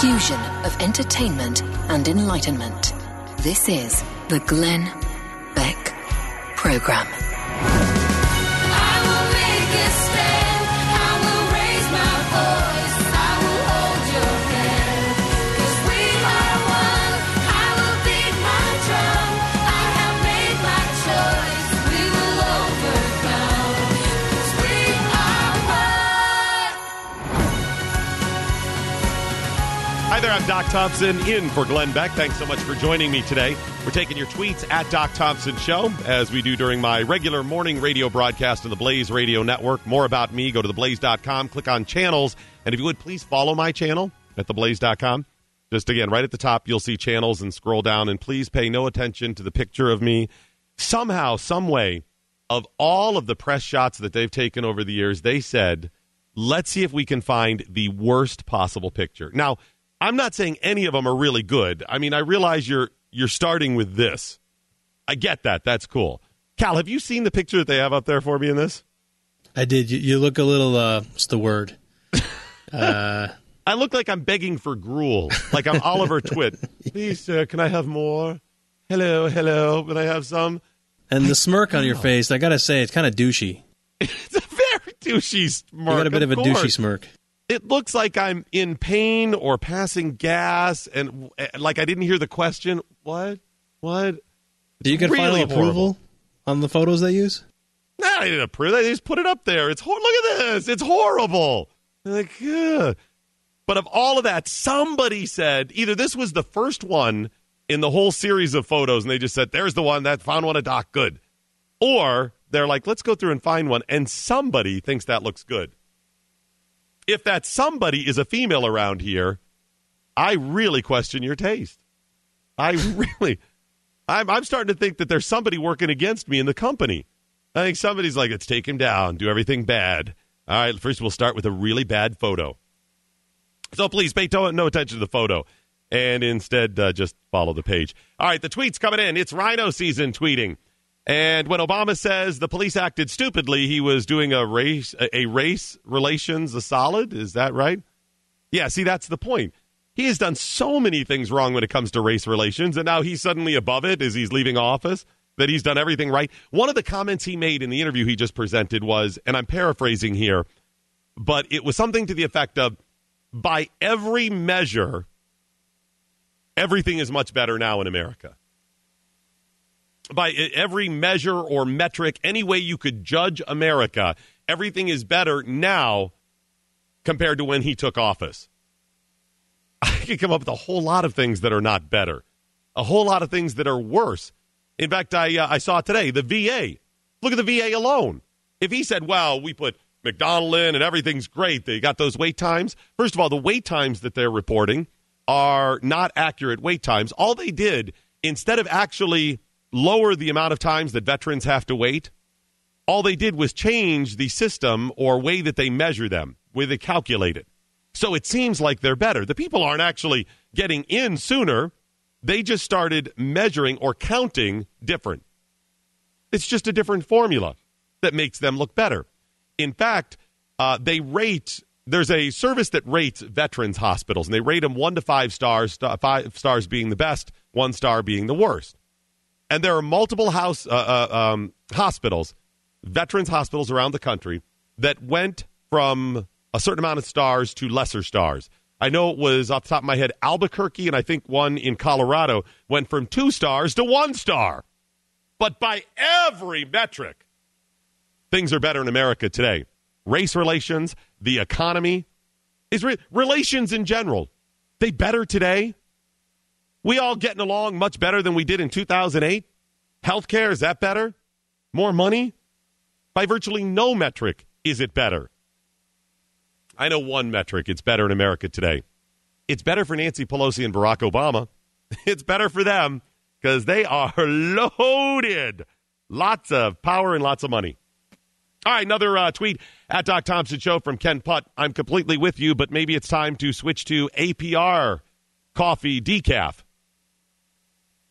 Fusion of entertainment and enlightenment. This is the Glenn Beck Program. Doc Thompson in for Glenn Beck. Thanks so much for joining me today. We're taking your tweets at Doc Thompson Show, as we do during my regular morning radio broadcast on the Blaze Radio Network. More about me, go to theblaze.com, click on channels, and if you would, please follow my channel at theblaze.com. Just again, right at the top, you'll see channels and scroll down, and please pay no attention to the picture of me. Somehow, some way, of all of the press shots that they've taken over the years, they said, let's see if we can find the worst possible picture. Now, I'm not saying any of them are really good. I mean, I realize you're you're starting with this. I get that. That's cool. Cal, have you seen the picture that they have up there for me in this? I did. You, you look a little. Uh, what's the word? Uh, I look like I'm begging for gruel, like I'm Oliver Twit. Please, sir, can I have more? Hello, hello. Can I have some? And the smirk on your face, I gotta say, it's kind of douchey. it's a very douchey smirk. You got a bit of, of a douchey smirk it looks like I'm in pain or passing gas, and eh, like I didn't hear the question. What? What? Do you get really final approval horrible. on the photos they use? No, I didn't approve. They just put it up there. It's look at this. It's horrible. like, Ugh. but of all of that, somebody said either this was the first one in the whole series of photos, and they just said, "There's the one that found one a doc good," or they're like, "Let's go through and find one," and somebody thinks that looks good if that somebody is a female around here, I really question your taste. I really, I'm, I'm starting to think that there's somebody working against me in the company. I think somebody's like, let's take him down, do everything bad. All right, first we'll start with a really bad photo. So please pay no attention to the photo and instead uh, just follow the page. All right, the tweets coming in. It's Rhino season tweeting. And when Obama says the police acted stupidly, he was doing a race a race relations a solid. Is that right? Yeah. See, that's the point. He has done so many things wrong when it comes to race relations, and now he's suddenly above it as he's leaving office. That he's done everything right. One of the comments he made in the interview he just presented was, and I'm paraphrasing here, but it was something to the effect of, by every measure, everything is much better now in America by every measure or metric, any way you could judge America, everything is better now compared to when he took office. I could come up with a whole lot of things that are not better, a whole lot of things that are worse. In fact, I uh, I saw today the VA. Look at the VA alone. If he said, "Well, we put McDonald in and everything's great," they got those wait times. First of all, the wait times that they're reporting are not accurate wait times. All they did instead of actually lower the amount of times that veterans have to wait. All they did was change the system or way that they measure them, way they calculate it. So it seems like they're better. The people aren't actually getting in sooner. They just started measuring or counting different. It's just a different formula that makes them look better. In fact, uh, they rate, there's a service that rates veterans hospitals, and they rate them one to five stars, five stars being the best, one star being the worst and there are multiple house uh, uh, um, hospitals, veterans hospitals around the country that went from a certain amount of stars to lesser stars. I know it was off the top of my head Albuquerque, and I think one in Colorado went from two stars to one star. But by every metric, things are better in America today. Race relations, the economy, is re- relations in general. They better today. We all getting along much better than we did in 2008. Healthcare is that better? More money? By virtually no metric is it better. I know one metric it's better in America today. It's better for Nancy Pelosi and Barack Obama. It's better for them because they are loaded. Lots of power and lots of money. All right, another uh, tweet at Doc Thompson Show from Ken Putt. I'm completely with you, but maybe it's time to switch to APR coffee decaf.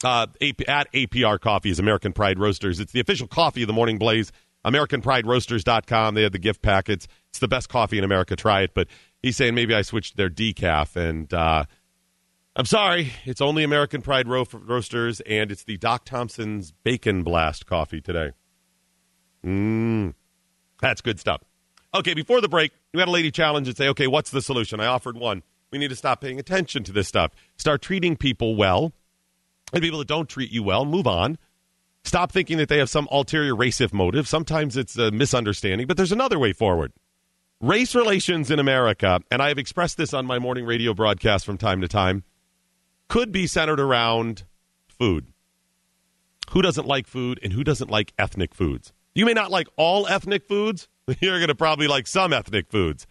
Uh, at APR Coffee is American Pride Roasters. It's the official coffee of the Morning Blaze. AmericanPrideRoasters.com. They have the gift packets. It's the best coffee in America. Try it. But he's saying maybe I switched their decaf. And uh, I'm sorry. It's only American Pride Ro- Roasters, and it's the Doc Thompson's Bacon Blast coffee today. Mmm. That's good stuff. Okay, before the break, we had a lady challenge and say, okay, what's the solution? I offered one. We need to stop paying attention to this stuff. Start treating people well. And people that don't treat you well, move on. Stop thinking that they have some ulterior racist motive. Sometimes it's a misunderstanding, but there's another way forward. Race relations in America, and I have expressed this on my morning radio broadcast from time to time, could be centered around food. Who doesn't like food and who doesn't like ethnic foods? You may not like all ethnic foods. But you're going to probably like some ethnic foods.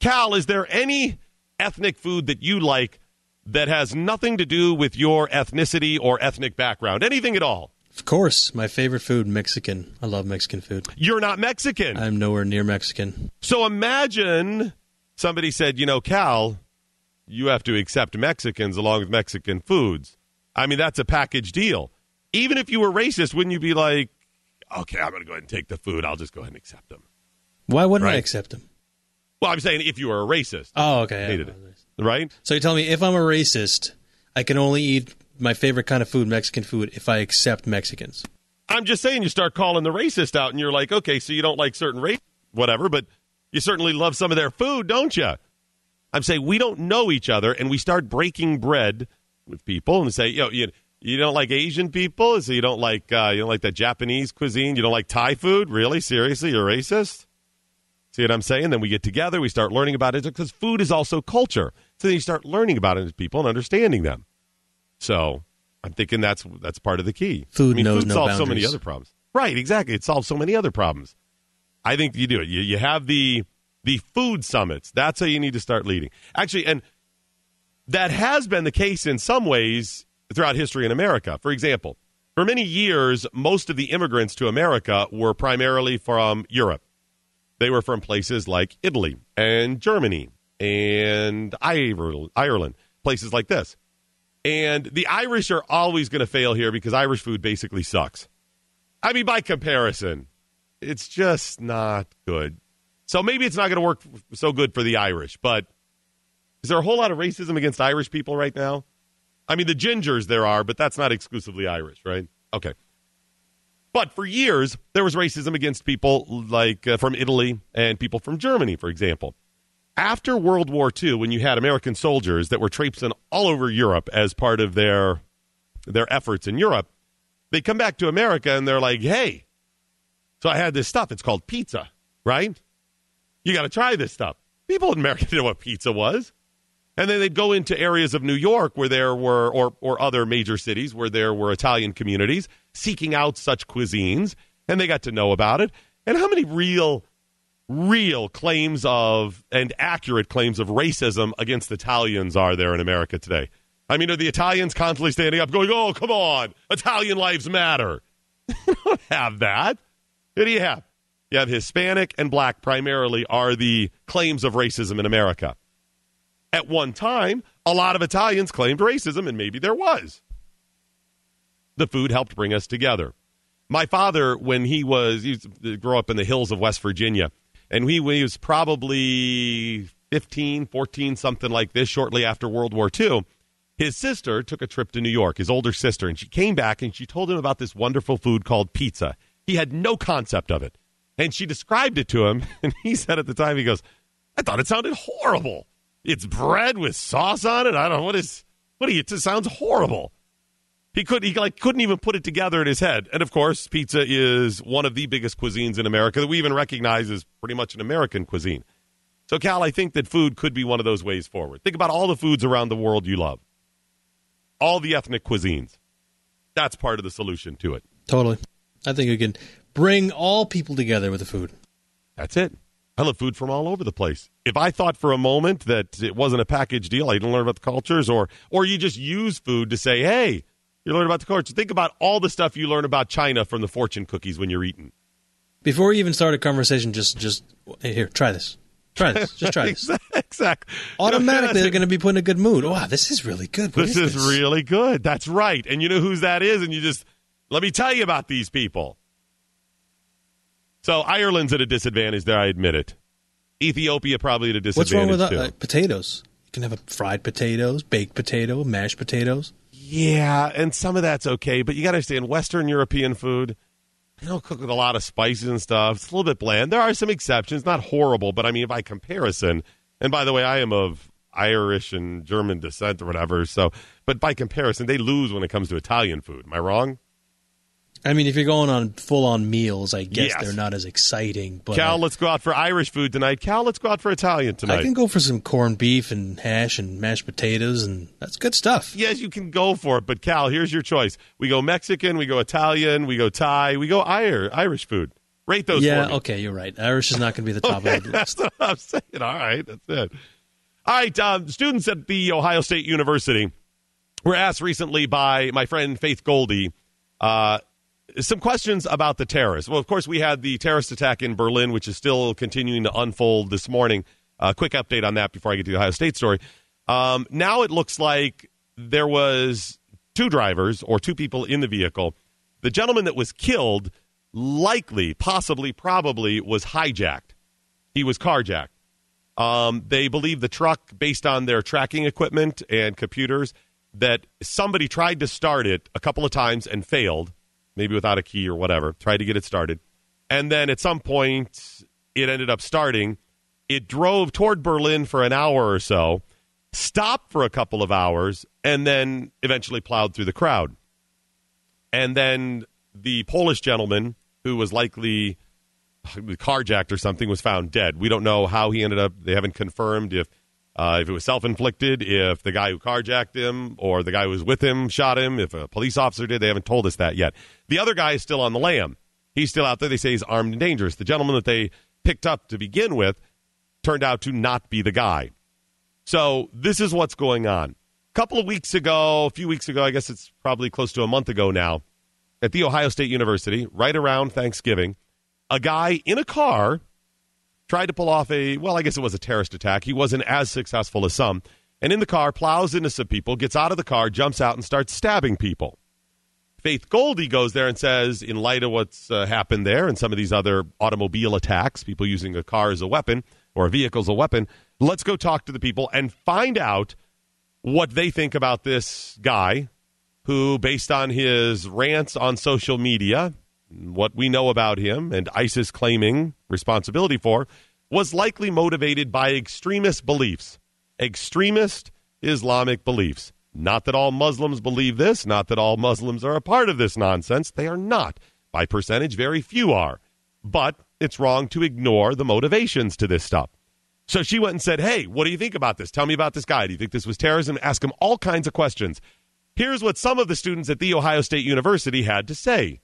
Cal, is there any ethnic food that you like that has nothing to do with your ethnicity or ethnic background? Anything at all? Of course, my favorite food, Mexican. I love Mexican food. You're not Mexican. I'm nowhere near Mexican. So imagine somebody said, you know, Cal, you have to accept Mexicans along with Mexican foods. I mean, that's a package deal. Even if you were racist, wouldn't you be like, okay, I'm going to go ahead and take the food. I'll just go ahead and accept them. Why wouldn't Right. I accept them? Well, I'm saying if you are a racist, Oh, okay. Hated it. right? So you're telling me if I'm a racist, I can only eat my favorite kind of food, Mexican food, if I accept Mexicans. I'm just saying you start calling the racist out and you're like, okay, so you don't like certain race, whatever, but you certainly love some of their food, don't you? I'm saying we don't know each other and we start breaking bread with people and say, yo, you, you don't like Asian people? So you don't like uh, you don't like that Japanese cuisine? You don't like Thai food? Really? Seriously? You're racist? See what I'm saying? Then we get together, we start learning about it because food is also culture. So then you start learning about it as people and understanding them. So I'm thinking that's that's part of the key. Food I mean, knows food no solves so many other problems. Right, exactly. It solves so many other problems. I think you do it. You, you have the the food summits. That's how you need to start leading. Actually, and that has been the case in some ways throughout history in America. For example, for many years, most of the immigrants to America were primarily from Europe. They were from places like Italy and Germany and Ireland, places like this. And the Irish are always going to fail here because Irish food basically sucks. I mean, by comparison, it's just not good. So maybe it's not going to work so good for the Irish, but is there a whole lot of racism against Irish people right now? I mean, the gingers there are, but that's not exclusively Irish, right? Okay. But for years, there was racism against people like uh, from Italy and people from Germany, for example. After World War II, when you had American soldiers that were traipsing all over Europe as part of their their efforts in Europe, they come back to America and they're like, "Hey, so I had this stuff. It's called pizza, right? You got to try this stuff." People in America didn't know what pizza was. And then they'd go into areas of New York where there were, or, or other major cities where there were Italian communities seeking out such cuisines, and they got to know about it. And how many real, real claims of, and accurate claims of racism against Italians are there in America today? I mean, are the Italians constantly standing up going, oh, come on, Italian lives matter? you don't have that. Who do you have? You have Hispanic and black primarily are the claims of racism in America at one time, a lot of Italians claimed racism, and maybe there was. The food helped bring us together. My father, when he was, he to up in the hills of West Virginia, and he, he was probably 15, 14, something like this, shortly after World War II, his sister took a trip to New York, his older sister, and she came back and she told him about this wonderful food called pizza. He had no concept of it. And she described it to him, and he said at the time, he goes, I thought it sounded horrible. It's bread with sauce on it. I don't know what is what do you? It sounds horrible. He could he like couldn't even put it together in his head. And of course, pizza is one of the biggest cuisines in America that we even recognize as pretty much an American cuisine. So, Cal, I think that food could be one of those ways forward. Think about all the foods around the world you love, all the ethnic cuisines. That's part of the solution to it. Totally. I think you can bring all people together with the food. That's it. I love food from all over the place. If I thought for a moment that it wasn't a package deal, I didn't learn about the cultures, or or you just use food to say, hey, you learn about the culture. Think about all the stuff you learn about China from the fortune cookies when you're eating. Before you even start a conversation, just just hey, here, try this. Try this. Just try this. exactly. Automatically, they're going to be put in a good mood. Wow, this is really good. What this is, is really good. That's right. And you know whose that is? And you just, let me tell you about these people. So Ireland's at a disadvantage there, I admit it. Ethiopia probably at a What's wrong with uh, too. uh, potatoes? You can have a fried potatoes, baked potato, mashed potatoes. Yeah, and some of that's okay, but you got to understand Western European food. They don't cook with a lot of spices and stuff. It's a little bit bland. There are some exceptions, not horrible, but I mean, by comparison, and by the way, I am of Irish and German descent or whatever. So, but by comparison, they lose when it comes to Italian food. Am I wrong? I mean, if you're going on full on meals, I guess Yes. they're not as exciting. But Cal, let's go out for Irish food tonight. Cal, let's go out for Italian tonight. I can go for some corned beef and hash and mashed potatoes, and that's good stuff. yes, you can go for it, but Cal, here's your choice. We go Mexican, we go Italian, we go Thai, we go Ir- Irish food. Rate those yeah, okay, you're right. Irish is not going to be the top of the That's what I'm saying. All right, that's it. All right, um, students at the Ohio State University were asked recently by my friend Faith Goldy uh, some questions about the terrorists. Well, of course, we had the terrorist attack in Berlin, which is still continuing to unfold this morning. A quick update on that before I get to the Ohio State story. Um, now it looks like there was two drivers or two people in the vehicle. The gentleman that was killed likely, possibly, probably was hijacked. He was carjacked. Um, they believe the truck, based on their tracking equipment and computers, that somebody tried to start it a couple of times and failed, maybe without a key or whatever, tried to get it started. And then at some point, it ended up starting. It drove toward Berlin for an hour or so, stopped for a couple of hours, and then eventually plowed through the crowd. And then the Polish gentleman, who was likely carjacked or something, was found dead. We don't know how he ended up. They haven't confirmed if uh, if it was self inflicted, if the guy who carjacked him or the guy who was with him shot him, if a police officer did. They haven't told us that yet. The other guy is still on the lam. He's still out there. They say he's armed and dangerous. The gentleman that they picked up to begin with turned out to not be the guy. So this is what's going on. A couple of weeks ago, a few weeks ago, I guess it's probably close to a month ago now, at the Ohio State University, right around Thanksgiving, a guy in a car tried to pull off a, well, I guess it was a terrorist attack. He wasn't as successful as some. And in the car, plows into some people, gets out of the car, jumps out, and starts stabbing people. Faith Goldy goes there and says, in light of what's uh, happened there and some of these other automobile attacks, people using a car as a weapon or a vehicle as a weapon, let's go talk to the people and find out what they think about this guy who, based on his rants on social media, what we know about him and ISIS claiming responsibility for, was likely motivated by extremist beliefs, extremist Islamic beliefs. Not that all Muslims believe this, not that all Muslims are a part of this nonsense. They are not. By percentage, very few are. But it's wrong to ignore the motivations to this stuff. So she went and said, Hey, what do you think about this? Tell me about this guy. Do you think this was terrorism? Ask him all kinds of questions. Here's what some of the students at The Ohio State University had to say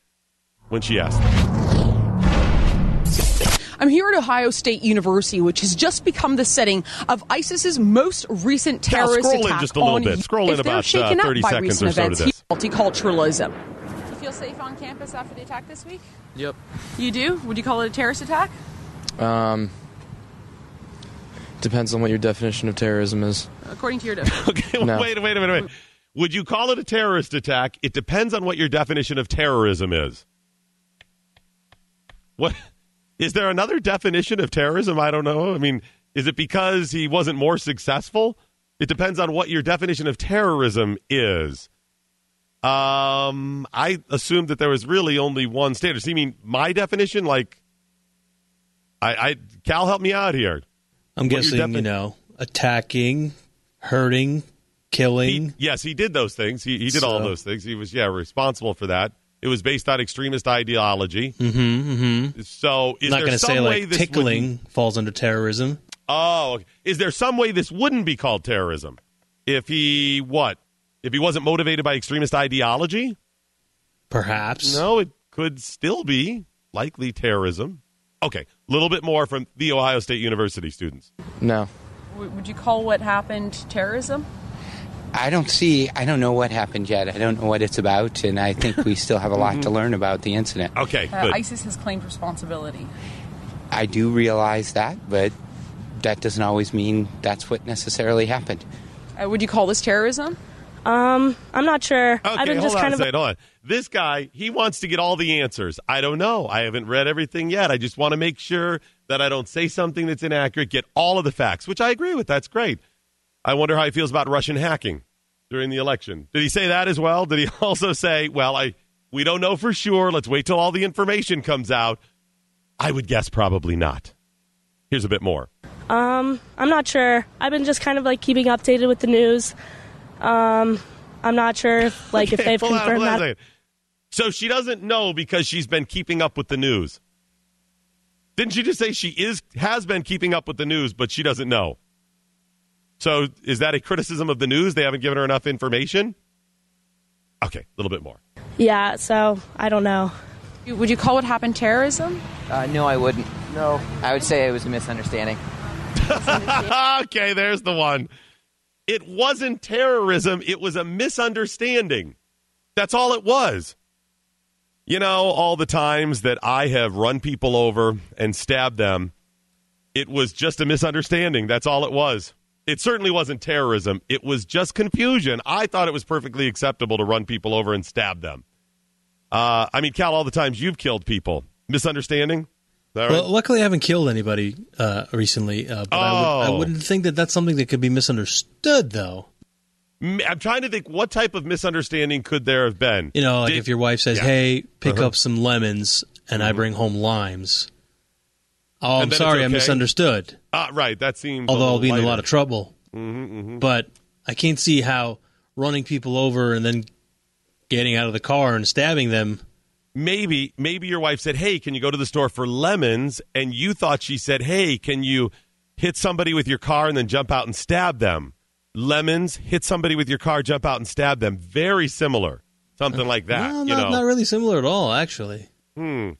when she asked them. I'm here at Ohio State University, which has just become the setting of ISIS's most recent Now, terrorist scroll in attack just a little on bit. Scroll in if they're about, uh, shaken up 30 by seconds recent or so to events, this. multiculturalism. You feel safe on campus after the attack this week? Yep. You do? Would you call it a terrorist attack? Um, depends on what your definition of terrorism is. According to your definition. Okay, No. wait, wait a minute, wait. Would you call it a terrorist attack? It depends on what your definition of terrorism is. What is there another definition of terrorism? I don't know. I mean, is it because he wasn't more successful? It depends on what your definition of terrorism is. Um, I assumed that there was really only one standard. So you mean my definition? Like, I, I Cal, help me out here. I'm What guessing, defi- you know, attacking, hurting, killing. He, yes, he did those things. He, he did all those things. He was, yeah, responsible for that. It was based on extremist ideology. Mm-hmm, mm-hmm. So is not there going to some say way like tickling falls under terrorism. Oh, is there some way this wouldn't be called terrorism? If he what? If he wasn't motivated by extremist ideology? Perhaps. No, it could still be likely terrorism. Okay, a little bit more from the Ohio State University students. No. W- Would you call what happened terrorism? I don't see, I don't know what happened yet. I don't know what it's about, and I think we still have a lot to learn about the incident. Okay, Uh, good. ISIS has claimed responsibility. I do realize that, but that doesn't always mean that's what necessarily happened. Uh, would you call this terrorism? Um, I'm not sure. Okay, I've been hold just on kind a of. second. Hold on. This guy, he wants to get all the answers. I don't know. I haven't read everything yet. I just want to make sure that I don't say something that's inaccurate, get all of the facts, which I agree with. That's great. I wonder how he feels about Russian hacking during the election. Did he say that as well? Did he also say, well, I we don't know for sure. Let's wait till all the information comes out. I would guess probably not. Here's a bit more. Um, I'm not sure. I've been just kind of like keeping updated with the news. Um, I'm not sure if, like if they've confirmed a that. So she doesn't know because she's been keeping up with the news. Didn't she just say she is has been keeping up with the news, but she doesn't know? So is that a criticism of the news? They haven't given her enough information? Okay, a little bit more. Yeah, so I don't know. Would you call what happened terrorism? Uh, no, I wouldn't. No. I would say it was a misunderstanding. okay, there's the one. It wasn't terrorism, it was a misunderstanding. That's all it was. You know, all the times that I have run people over and stabbed them, it was just a misunderstanding. That's all it was. It certainly wasn't terrorism. It was just confusion. I thought it was perfectly acceptable to run people over and stab them. Uh, I mean, Cal, all the times you've killed people, misunderstanding? Right? Well, luckily, I haven't killed anybody uh, recently, uh, but I, would, I Oh. wouldn't think that that's something that could be misunderstood, though. I'm trying to think what type of misunderstanding could there have been. You know, like Did- if your wife says, Yeah. "Hey, pick Uh-huh. up some lemons," and I bring home limes. Oh, I'm sorry, it's I misunderstood. Ah, right. That seems. Although I'll be in a lot of trouble. Mm-hmm, But I can't see how running people over and then getting out of the car and stabbing them. maybe maybe your wife said, "Hey, can you go to the store for lemons?" and you thought she said, "Hey, can you hit somebody with your car and then jump out and stab them?" Lemons, hit somebody with your car, jump out and stab them. Very similar. Something like that, No, you not, know. not really similar at all, actually. Hmm.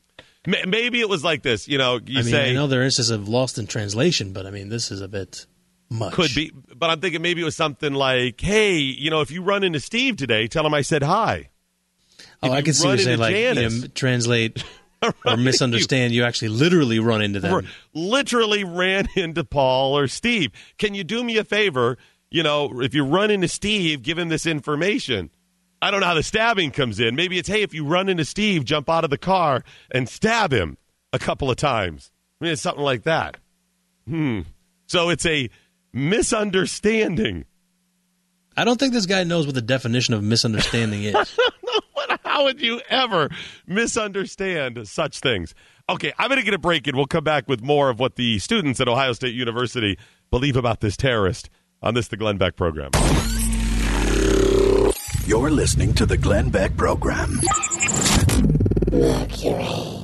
Ma- Maybe it was like this, you know, you I mean, say I know there are instances of lost in translation, but I mean, this is a bit much. could be, but I'm thinking maybe it was something like, "Hey, you know, if you run into Steve today, tell him I said hi." Oh, If I can see you saying like you know, translate or misunderstand. You actually literally run into them. literally ran into Paul or Steve. Can you do me a favor? You know, if you run into Steve, give him this information. I don't know how the stabbing comes in. Maybe it's, hey, if you run into Steve, jump out of the car and stab him a couple of times. I mean, it's something like that. Hmm. So it's a misunderstanding. I don't think this guy knows what the definition of misunderstanding is. How would you ever misunderstand such things? Okay, I'm going to get a break and we'll come back with more of what the students at Ohio State University believe about this terrorist on this, the Glenn Beck program. You're listening to the Glenn Beck Program. Mercury.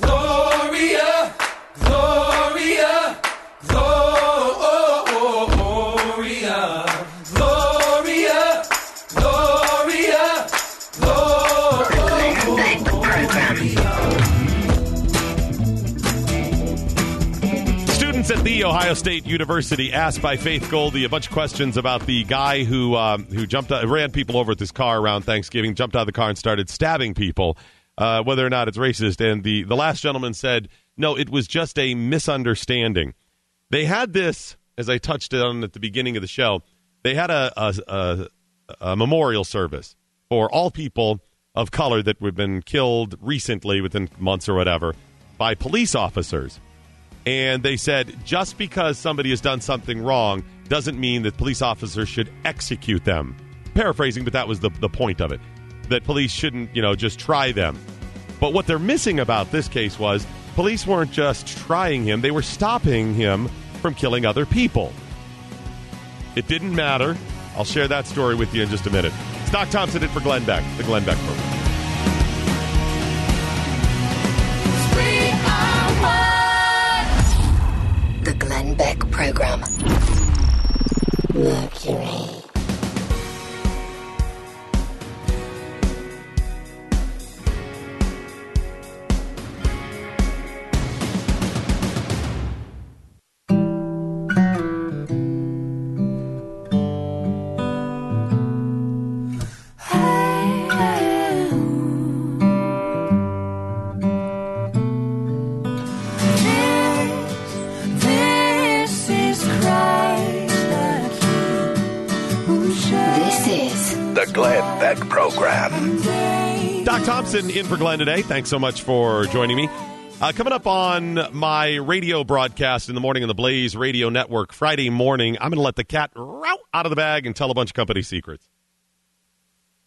Gloria, Gloria, Gloria, Gloria, Gloria, Gloria. Students at the Ohio State University. Asked by Faith Goldy a bunch of questions about the guy who um, who jumped out, ran people over with his car around Thanksgiving, jumped out of the car and started stabbing people. Uh, whether or not it's racist, and the the last gentleman said no, it was just a misunderstanding. They had this, as I touched on at the beginning of the show. They had a a, a, a memorial service for all people of color that have been killed recently, within months or whatever, by police officers. And they said just because somebody has done something wrong doesn't mean that police officers should execute them. Paraphrasing, but that was the, the point of it. That police shouldn't, you know, just try them. But what they're missing about this case was police weren't just trying him, they were stopping him from killing other people. It didn't matter. I'll share that story with you in just a minute. Doc Thompson in for Glenn Beck, the Glenn Beck program. The Glenn Beck Program. Mercury. The Glenn Beck Program. Doc Thompson in for Glenn today. Thanks so much for joining me. Uh, coming up on my radio broadcast in the morning on the Blaze Radio Network Friday morning, I'm going to let the cat out of the bag and tell a bunch of company secrets.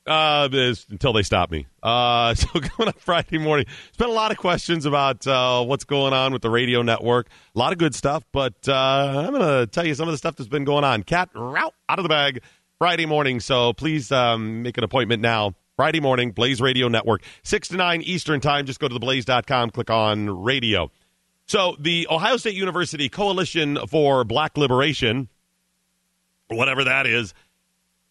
Uh, until they stop me. Uh, so coming up Friday morning, it's been a lot of questions about uh, what's going on with the radio network. A lot of good stuff, but uh, I'm going to tell you some of the stuff that's been going on. Cat out of the bag Friday morning. So please um, make an appointment now. Friday morning, Blaze Radio Network, 6 to 9 Eastern Time. Just go to theblaze.com, click on radio. So the Ohio State University Coalition for Black Liberation, whatever that is,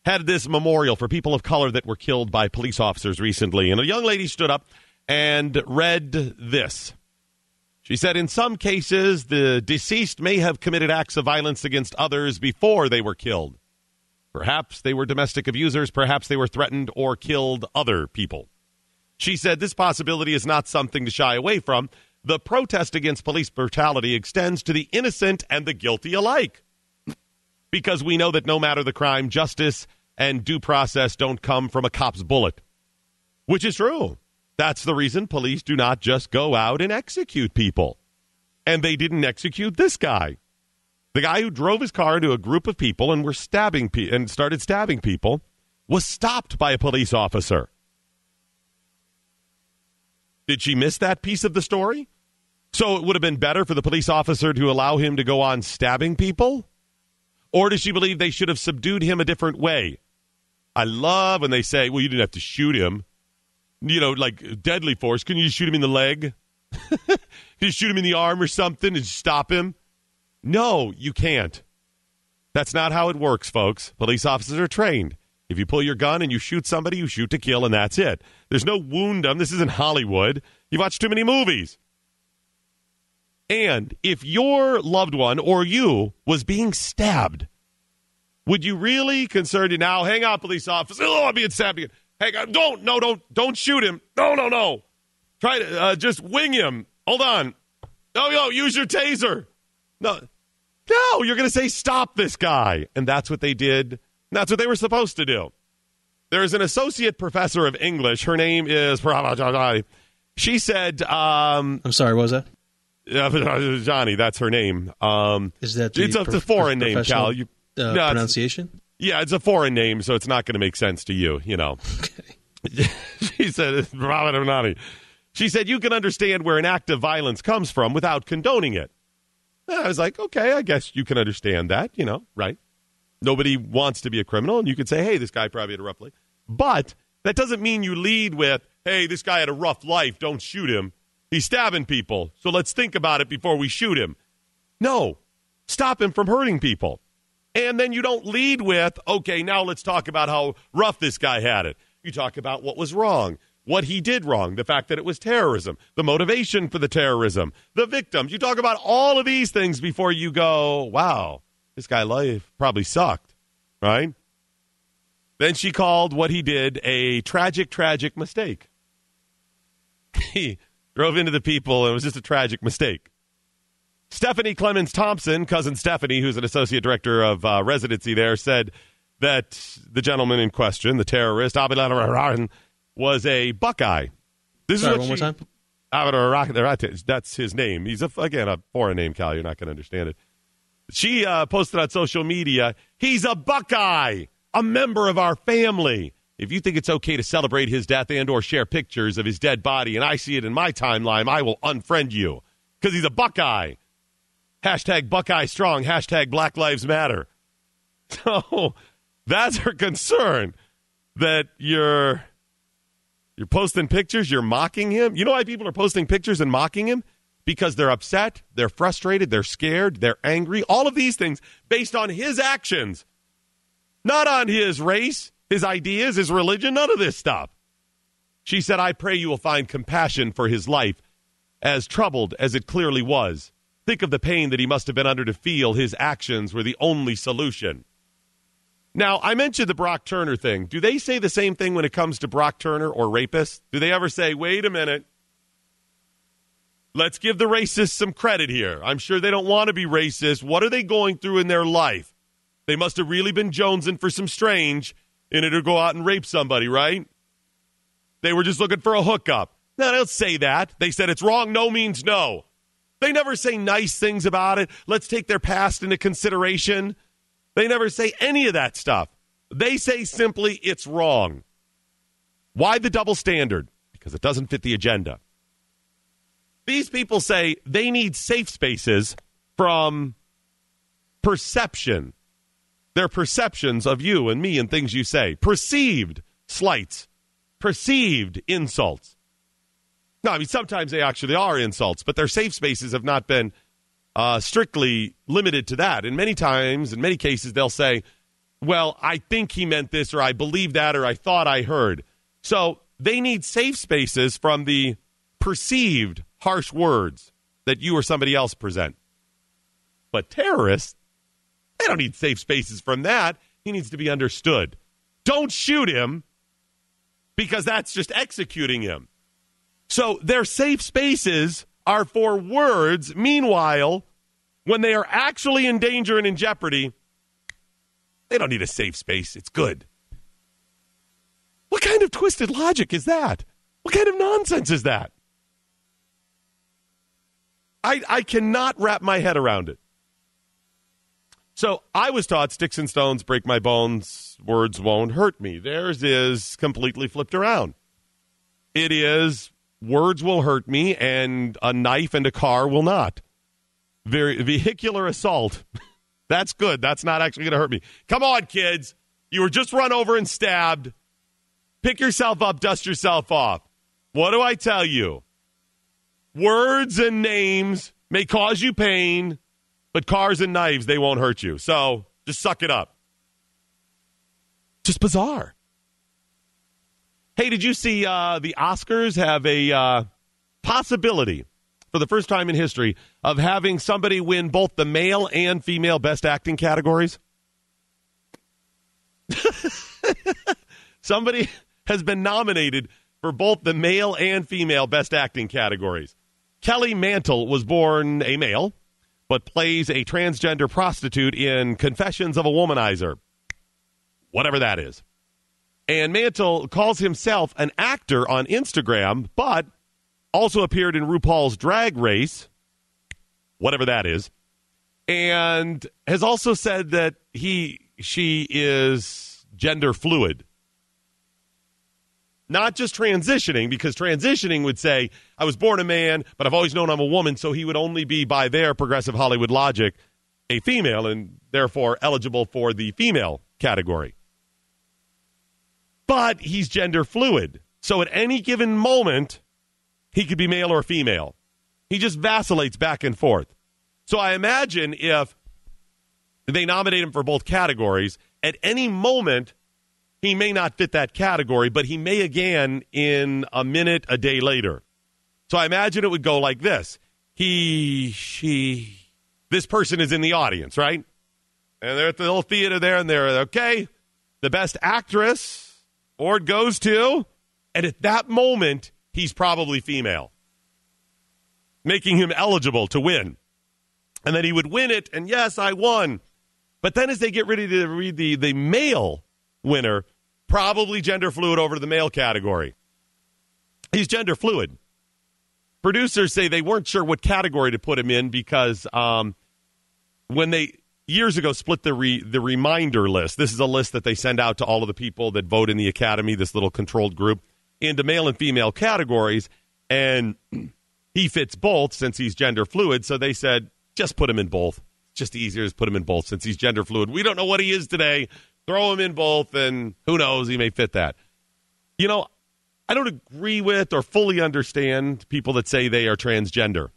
had this memorial for people of color that were killed by police officers recently. And a young lady stood up and read this. She said, In some cases, the deceased may have committed acts of violence against others before they were killed. Perhaps they were domestic abusers, perhaps they were threatened or killed other people. She said this possibility is not something to shy away from. The protest against police brutality extends to the innocent and the guilty alike because we know that no matter the crime, justice and due process don't come from a cop's bullet, which is true. That's the reason police do not just go out and execute people. And they didn't execute this guy. The guy who drove his car into a group of people and were stabbing pe- and started stabbing people was stopped by a police officer. Did she miss that piece of the story? So it would have been better for the police officer to allow him to go on stabbing people? Or does she believe they should have subdued him a different way? I love when they say, well, you didn't have to shoot him. You know, like deadly force. Couldn't you shoot him in the leg? Can you shoot him in the arm or something and stop him? No, you can't. That's not how it works, folks. Police officers are trained. If you pull your gun and you shoot somebody, you shoot to kill, and that's it. There's no wound them. This isn't Hollywood. You've watched too many movies. And if your loved one or you was being stabbed, would you really concern you now? Hang on, police officer. Oh, I'm being stabbed again. Hang on. Don't, no, don't, don't shoot him. No, no, no. Try to uh, just wing him. Hold on. No, no, use your taser. No, no, you're going to say, stop this guy. And that's what they did. That's what they were supposed to do. There is an associate professor of English. Her name is. She said, um, I'm sorry, what was that? Johnny, that's her name. Um, Is that it's a, prof- it's a foreign name, Cal. You, uh, No, it's- pronunciation? yeah, it's a foreign name, so it's not going to make sense to you. You know. she said, Nani. She said you can understand where an act of violence comes from without condoning it. I was like, okay, I guess you can understand that. You know, right? Nobody wants to be a criminal, and you could say, hey, this guy probably had a rough life. But that doesn't mean you lead with, hey, this guy had a rough life. Don't shoot him. He's stabbing people. So let's think about it before we shoot him. No, stop him from hurting people. And then you don't lead with, okay, now let's talk about how rough this guy had it. You talk about what was wrong. What he did wrong, the fact that it was terrorism, the motivation for the terrorism, the victims. You talk about all of these things before you go, wow, this guy life probably sucked, right? Then she called what he did a tragic, tragic mistake. He drove into the people and it was just a tragic mistake. Stephanie Clemons Thompson, cousin Stephanie, who's an associate director of uh, residency there, said that the gentleman in question, the terrorist, Abdullah was a Buckeye. This Sorry, is one what more she- time. Abdullah That's his name. He's a, again a foreign name, Cal. You're not going to understand it. She uh, posted on social media, "He's a Buckeye, a member of our family." If you think it's okay to celebrate his death and or share pictures of his dead body, and I see it in my timeline, I will unfriend you because he's a Buckeye. Hashtag Buckeye Strong. Hashtag Black Lives Matter. So that's her concern that you're you're posting pictures, you're mocking him. You know why people are posting pictures and mocking him? Because they're upset, they're frustrated, they're scared, they're angry. All of these things based on his actions, not on his race, his ideas, his religion, none of this stuff. She said, I pray you will find compassion for his life, as troubled as it clearly was. Think of the pain that he must have been under to feel his actions were the only solution. Now, I mentioned the Brock Turner thing. Do they say the same thing when it comes to Brock Turner or rapists? Do they ever say, wait a minute, let's give the racists some credit here? I'm sure they don't want to be racist. What are they going through in their life? They must have really been jonesing for some strange in order to go out and rape somebody, right? They were just looking for a hookup. No, they don't say that. They said it's wrong, no means no. They never say nice things about it. Let's take their past into consideration. They never say any of that stuff. They say simply it's wrong. Why the double standard? Because it doesn't fit the agenda. These people say they need safe spaces from perception. Their perceptions of you and me and things you say. Perceived slights, perceived insults. No, I mean, sometimes they actually are insults, but their safe spaces have not been uh, strictly limited to that. And many times, in many cases, they'll say, well, I think he meant this, or I believe that, or I thought I heard. So they need safe spaces from the perceived harsh words that you or somebody else present. But terrorists, they don't need safe spaces from that. He needs to be understood. Don't shoot him because that's just executing him. So their safe spaces are for words. Meanwhile, when they are actually in danger and in jeopardy, they don't need a safe space. It's good. What kind of twisted logic is that? What kind of nonsense is that? I, I cannot wrap my head around it. So I was taught sticks and stones break my bones, words won't hurt me. Theirs is completely flipped around. It is words will hurt me and a knife and a car will not. Very vehicular assault. That's good. That's not actually going to hurt me. Come on, kids. You were just run over and stabbed. Pick yourself up, dust yourself off. What do I tell you? Words and names may cause you pain, but cars and knives, they won't hurt you. So just suck it up. Just bizarre. Hey, did you see uh, the Oscars have a uh, possibility for the first time in history of having somebody win both the male and female best acting categories? somebody has been nominated for both the male and female best acting categories. Kelly Mantle was born a male, but plays a transgender prostitute in Confessions of a Womanizer, whatever that is. And Mantle calls himself an actor on Instagram, but also appeared in RuPaul's Drag Race, whatever that is, and has also said that he she is gender fluid. Not just transitioning, because transitioning would say, I was born a man, but I've always known I'm a woman, so he would only be, by their progressive Hollywood logic, a female and therefore eligible for the female category but he's gender fluid. So at any given moment, he could be male or female. He just vacillates back and forth. So I imagine if they nominate him for both categories, at any moment, he may not fit that category, but he may again in a minute, a day later. So I imagine it would go like this. He, she, this person is in the audience, right? And they're at the little theater there, and they're, okay, the best actress, award goes to, and at that moment, he's probably female, making him eligible to win. And then he would win it, and yes, I won. But then as they get ready to read the, the male winner, probably gender fluid over to the male category. He's gender fluid. Producers say they weren't sure what category to put him in because um, when they years ago split the re, the reminder list, this is a list that they send out to all of the people that vote in the academy, this little controlled group, into male and female categories, and he fits both since he's gender fluid. So they said just put him in both. Just easier to put him in both since he's gender fluid. We don't know what he is today. Throw him in both, and who knows, he may fit that. You know, I don't agree with or fully understand people that say they are transgender.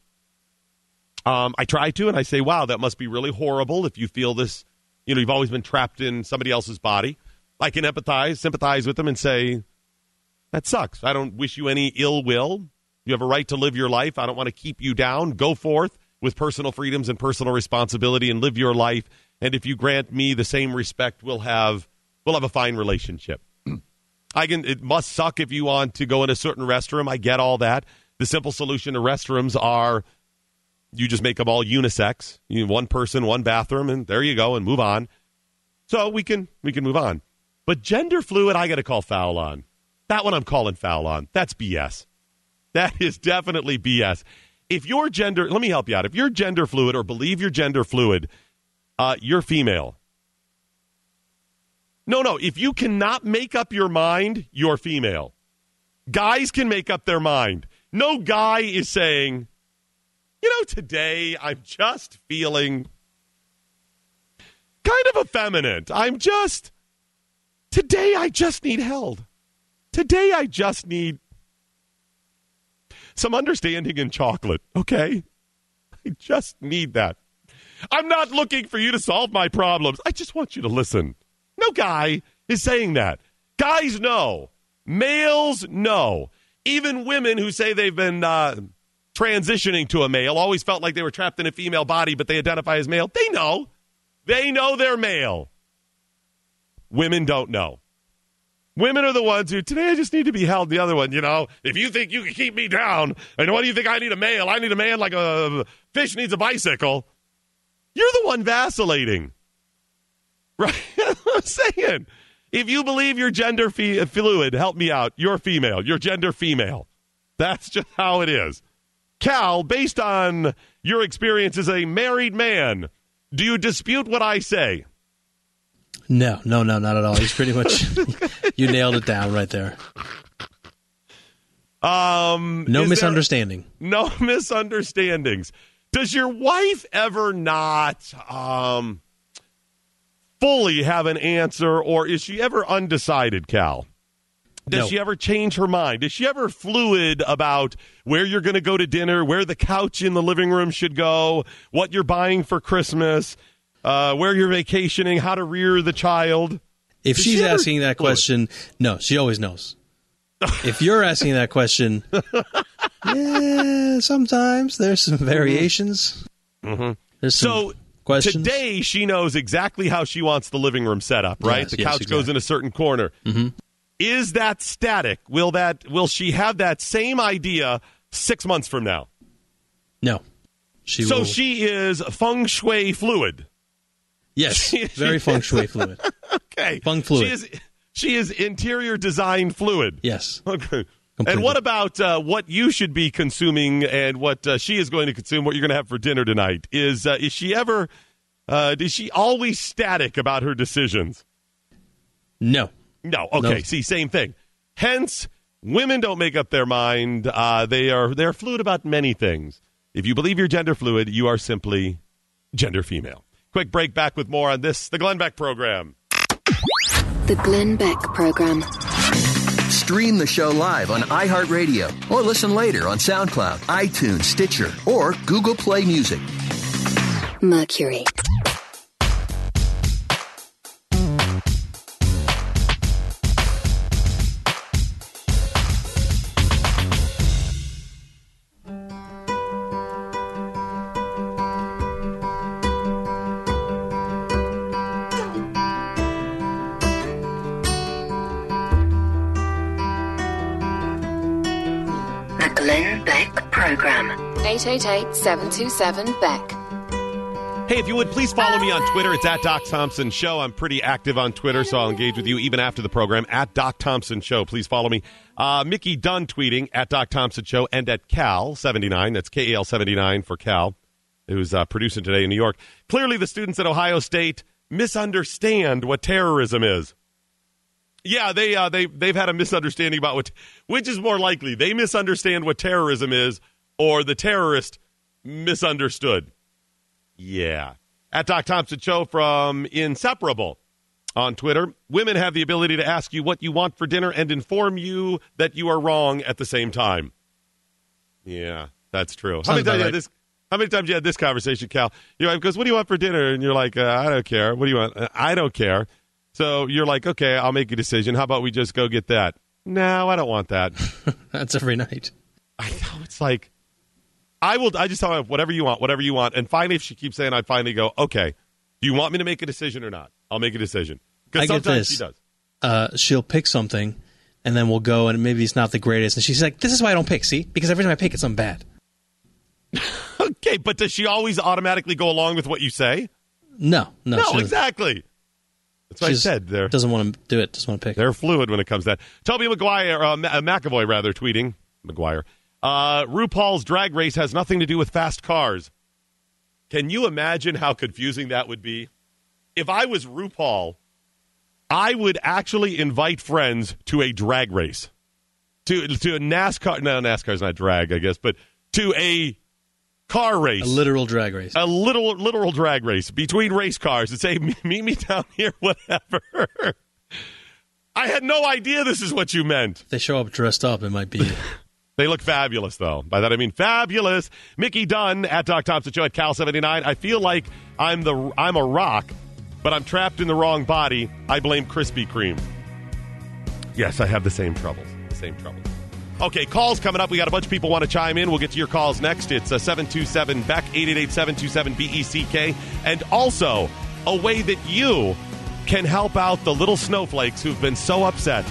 Um, I try to, and I say, wow, that must be really horrible if you feel this. You know, you've always been trapped in somebody else's body. I can empathize, sympathize with them, and say, that sucks. I don't wish you any ill will. You have a right to live your life. I don't want to keep you down. Go forth with personal freedoms and personal responsibility and live your life. And if you grant me the same respect, we'll have we'll have a fine relationship. I can. It must suck if you want to go in a certain restroom. I get all that. The simple solution to restrooms are you just make them all unisex. You one person, one bathroom, and there you go, and move on. So we can we can move on. But gender fluid, I got to call foul on. That one I'm calling foul on. That's BS. That is definitely BS. If you're gender, let me help you out. If you're gender fluid or believe you're gender fluid, uh, you're female. No, no. If you cannot make up your mind, you're female. Guys can make up their mind. No guy is saying, you know, today I'm just feeling kind of effeminate. I'm just, today I just need held. Today I just need some understanding in chocolate, okay? I just need that. I'm not looking for you to solve my problems. I just want you to listen. No guy is saying that. Guys know. Males know. Even women who say they've been uh, transitioning to a male always felt like they were trapped in a female body, but they identify as male. They know. They know they're male. Women don't know. Women are the ones who today I just need to be held. The other one, you know, if you think you can keep me down, and what do you think I need a male? I need a man like a fish needs a bicycle. You're the one vacillating. Right? I'm saying. If you believe you're gender fluid, help me out. You're female. You're gender female. That's just how it is. Cal, based on your experience as a married man, do you dispute what I say? No, no, no, not at all. He's pretty much you nailed it down right there. Um, No is there- misunderstanding. no misunderstandings. Does your wife ever not um, fully have an answer, or is she ever undecided, Cal? Does No. she ever change her mind? Is she ever fluid about where you're going to go to dinner, where the couch in the living room should go, what you're buying for Christmas, uh, where you're vacationing, how to rear the child? If Does she's she asking that question, no, she always knows. if you're asking that question, yeah, sometimes there's some variations. Mm-hmm. There's some So questions. today she knows exactly how she wants the living room set up, right? Yes, the yes, couch goes in a certain corner. Mhm. Is that static? Will that will she have that same idea six months from now? No, she so will. she is feng shui fluid. yes, she- very feng shui fluid. Okay, Feng fluid. She is she is interior design fluid. Yes. Okay. And what about uh, what you should be consuming and what uh, she is going to consume? What you're going to have for dinner tonight? Is uh, is she ever? Uh, is she always static about her decisions? No, No. Okay. No. See, same thing. Hence, women don't make up their mind. Uh, they are they're fluid about many things. If you believe you're gender fluid, you are simply gender female. Quick break. Back with more on this, the Glenn Beck program. The Glenn Beck Program. Stream the show live on iHeartRadio or listen later on SoundCloud, iTunes, Stitcher, or Google Play Music. Mercury. 888 727 Beck. Hey, if you would please follow me on Twitter. It's at Doc Thompson Show. I'm pretty active on Twitter, so I'll engage with you even after the program at Doc Thompson Show. Please follow me. Uh, Mickey Dunn tweeting at Doc Thompson Show and at Cal79. That's K A L 79 for Cal, who's uh, producing today in New York. Clearly, the students at Ohio State misunderstand what terrorism is. Yeah, they uh, they they've had a misunderstanding about what, which is more likely, they misunderstand what terrorism is, or the terrorist misunderstood. Yeah. At Doc Thompson Show from Inseparable on Twitter. Women have the ability to ask you what you want for dinner and inform you that you are wrong at the same time. Yeah, that's true. How many, times right. this, how many times you had this conversation, Cal? Your wife goes, What do you want for dinner? And you're like, uh, I don't care. What do you want? "Uh, I don't care. So you're like, Okay, I'll make a decision. How about we just go get that? No, I don't want that. That's every night. I know. It's like, I will. I just tell her whatever you want, whatever you want. And finally, if she keeps saying, I finally go, okay. Do you want me to make a decision or not? I'll make a decision. I Because get sometimes this. she does. Uh, she'll pick something, and then we'll go, and maybe it's not the greatest. And she's like, "This is why I don't pick. See, because every time I pick, it's something bad." Okay, but does she always automatically go along with what you say? No, no, No, exactly. That's what I said. There, Doesn't want to do it. Doesn't want to pick. they're fluid when it comes to that. Toby McGuire, uh, uh, McAvoy rather, tweeting McGuire. Uh, RuPaul's Drag Race has nothing to do with fast cars. Can you imagine how confusing that would be? If I was RuPaul, I would actually invite friends to a drag race, to to a NASCAR. No, NASCAR's not drag, I guess, but to a car race, A literal drag race. a little literal drag race between race cars and say, "Meet me down here, whatever." I had no idea this is what you meant. If they show up dressed up, it might be. They look fabulous, though. By that I mean fabulous. Mickey Dunn at Doc Thompson Show at Cal seventy nine. I feel like I'm the I'm a rock, but I'm trapped in the wrong body. I blame Krispy Kreme. Yes, I have the same troubles. The same troubles. Okay, calls coming up. We got a bunch of people want to chime in. We'll get to your calls next. It's uh, 727 Beck 888 727 BECK, and also a way that you can help out the little snowflakes who've been so upset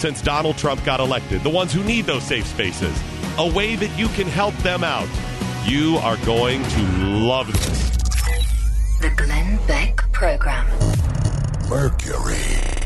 since Donald Trump got elected, the ones who need those safe spaces. A way that you can help them out. You are going to love this. The Glenn Beck Program. Mercury.